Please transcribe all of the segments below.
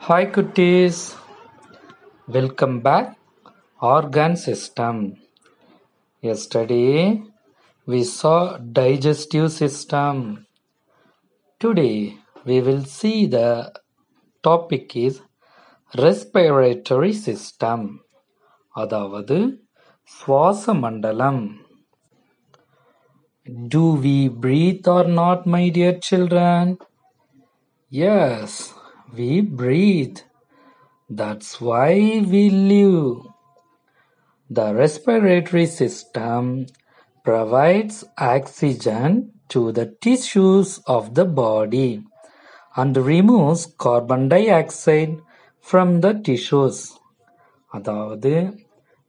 Hi cuties, welcome back. Organ system. Yesterday we saw digestive system. Today we will see the topic is respiratory system. அதாவது சுவாச மண்டலம் Do we breathe or not, my dear children? Yes, we breathe. That's why we live. The respiratory system provides oxygen to the tissues of the body and removes carbon dioxide from the tissues. அதாவது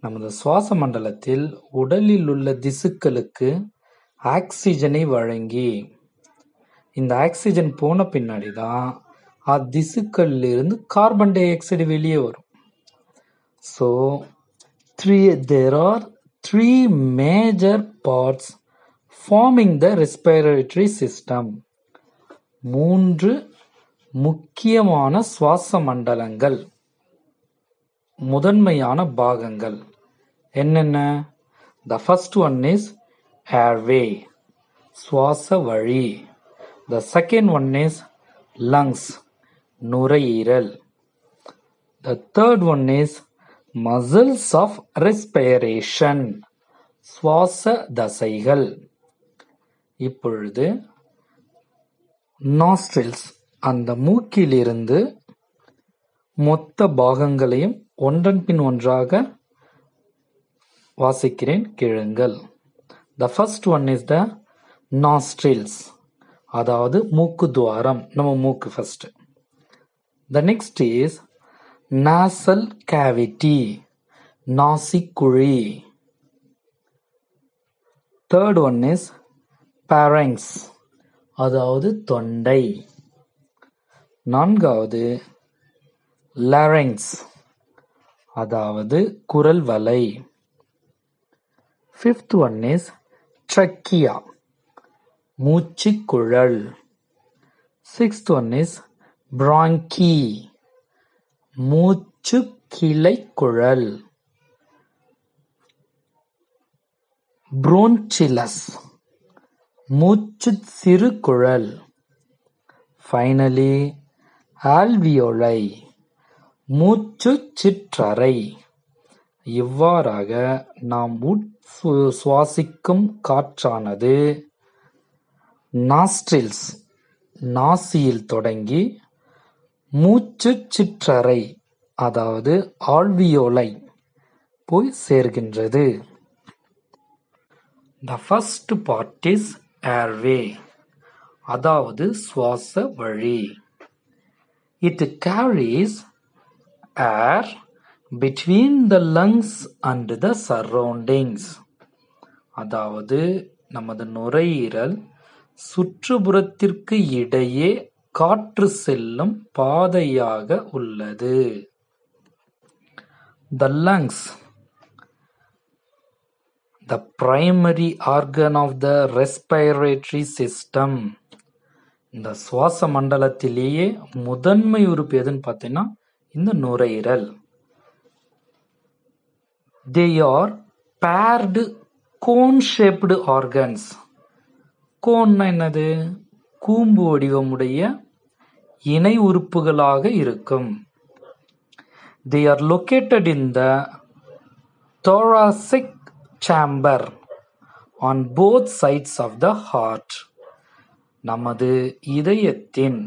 நமது சுவாச மண்டலத்தில் உடலில் உள்ள திசுக்களுக்கு ஆக்சிஜனை வழங்கி இந்த oxygen போன பின்னாடி தான் அத்திசுக்களிலிருந்து கார்பன் டை ஆக்சைடு வெளியே வரும். So three there are three major parts forming the respiratory system மூன்று முக்கியமான சுவாச மண்டலங்கள். முதன்மையான பாகங்கள். என்னென்ன? The first one is airway சுவாச வழி. The second one is lungs நுரையீரல். The third one is muscles of respiration சுவாச தசைகள் இப்பொழுது நாஸ்ட்ரில்ஸ் அந்த மூக்கிலிருந்து மொத்த பாகங்களையும் ஒன்றன் பின் ஒன்றாக வாசிக்கிறேன் கேளுங்கள். The first one is the nostrils அதாவது மூக்கு துவாரம். நம்ம மூக்கு first the next is nasal cavity நாசிக்குழி third one is pharynx அதாவது தொண்டை. நான்காவது லாரங்ஸ் அதாவது குரல் வலை. ஃபிஃப்த் ஒன் இஸ் ட்ரக்கியா மூச்சுக்குழல். சிக்ஸ்த் ஒன் இஸ் பிராங்கி மூச்சு கிளைக்குழல் புரோன்சிலஸ் மூச்சு சிறுகுழல். ஃபைனலி ஆல்வியோலை மூச்சு சிற்றறை. இவ்வாறாக நாம் உட் சுவாசிக்கும் காற்றானது நாஸ்ட்ரில்ஸ் நாசியில் தொடங்கி மூச்சு சிற்றறை அதாவது ஆல்வியோலை போய் சேர்கின்றது. The first part is airway அதாவது சுவாச வழி. It carries air between the lungs and the surroundings அதாவது நமது நுரையீரல் சுற்றுப்புறத்திற்கு இடையே காற்று செல்லும் பாதையாக உள்ளது. The lungs the primary organ of the respiratory system இந்த சுவாச மண்டலத்திலேயே முதன்மை உறுப்பு எதுன்னு பார்த்தீங்கன்னா இந்த நுரையீரல். They are paired cone shaped organs கோன்னா என்னது? கூம்பு வடிவமுடைய இணை உறுப்புகளாக இருக்கும். They are located in the thoracic chamber on both sides of the heart. நமது இதயத்தின்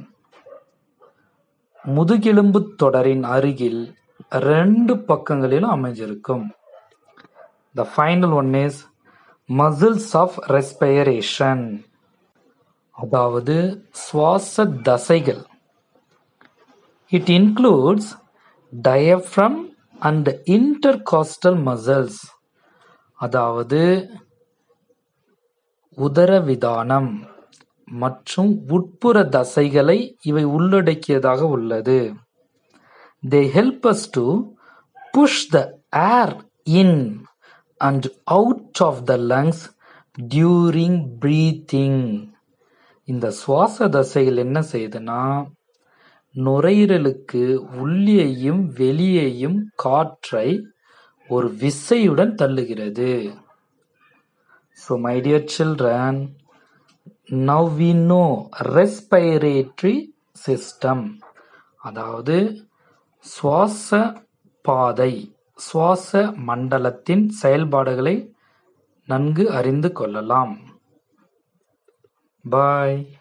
முதுகெலும்புத் தொடரின் அருகில் ரெண்டு பக்கங்களிலும் அமைஞ்சிருக்கும். The final one is muscles of respiration அதாவது சுவாச தசைகள் it includes diaphragm and intercostal muscles அதாவது உதரவிதானம் மற்றும் உட்புற தசைகளை இவை உள்ளடக்கியதாக உள்ளது. They help us to push the air in and out of the lungs during breathing இந்த சுவாச தசைகள் என்ன செய்யுதுன்னா நுரையீரலுக்கு உள்ளேயும் வெளியேயும் காற்றை ஒரு விசையுடன் தள்ளுகிறது. So my dear children now we know respiratory system அதாவது சுவாச பாதை சுவாச மண்டலத்தின் செயல்பாடுகளை நன்கு அறிந்து கொள்ளலாம். Bye.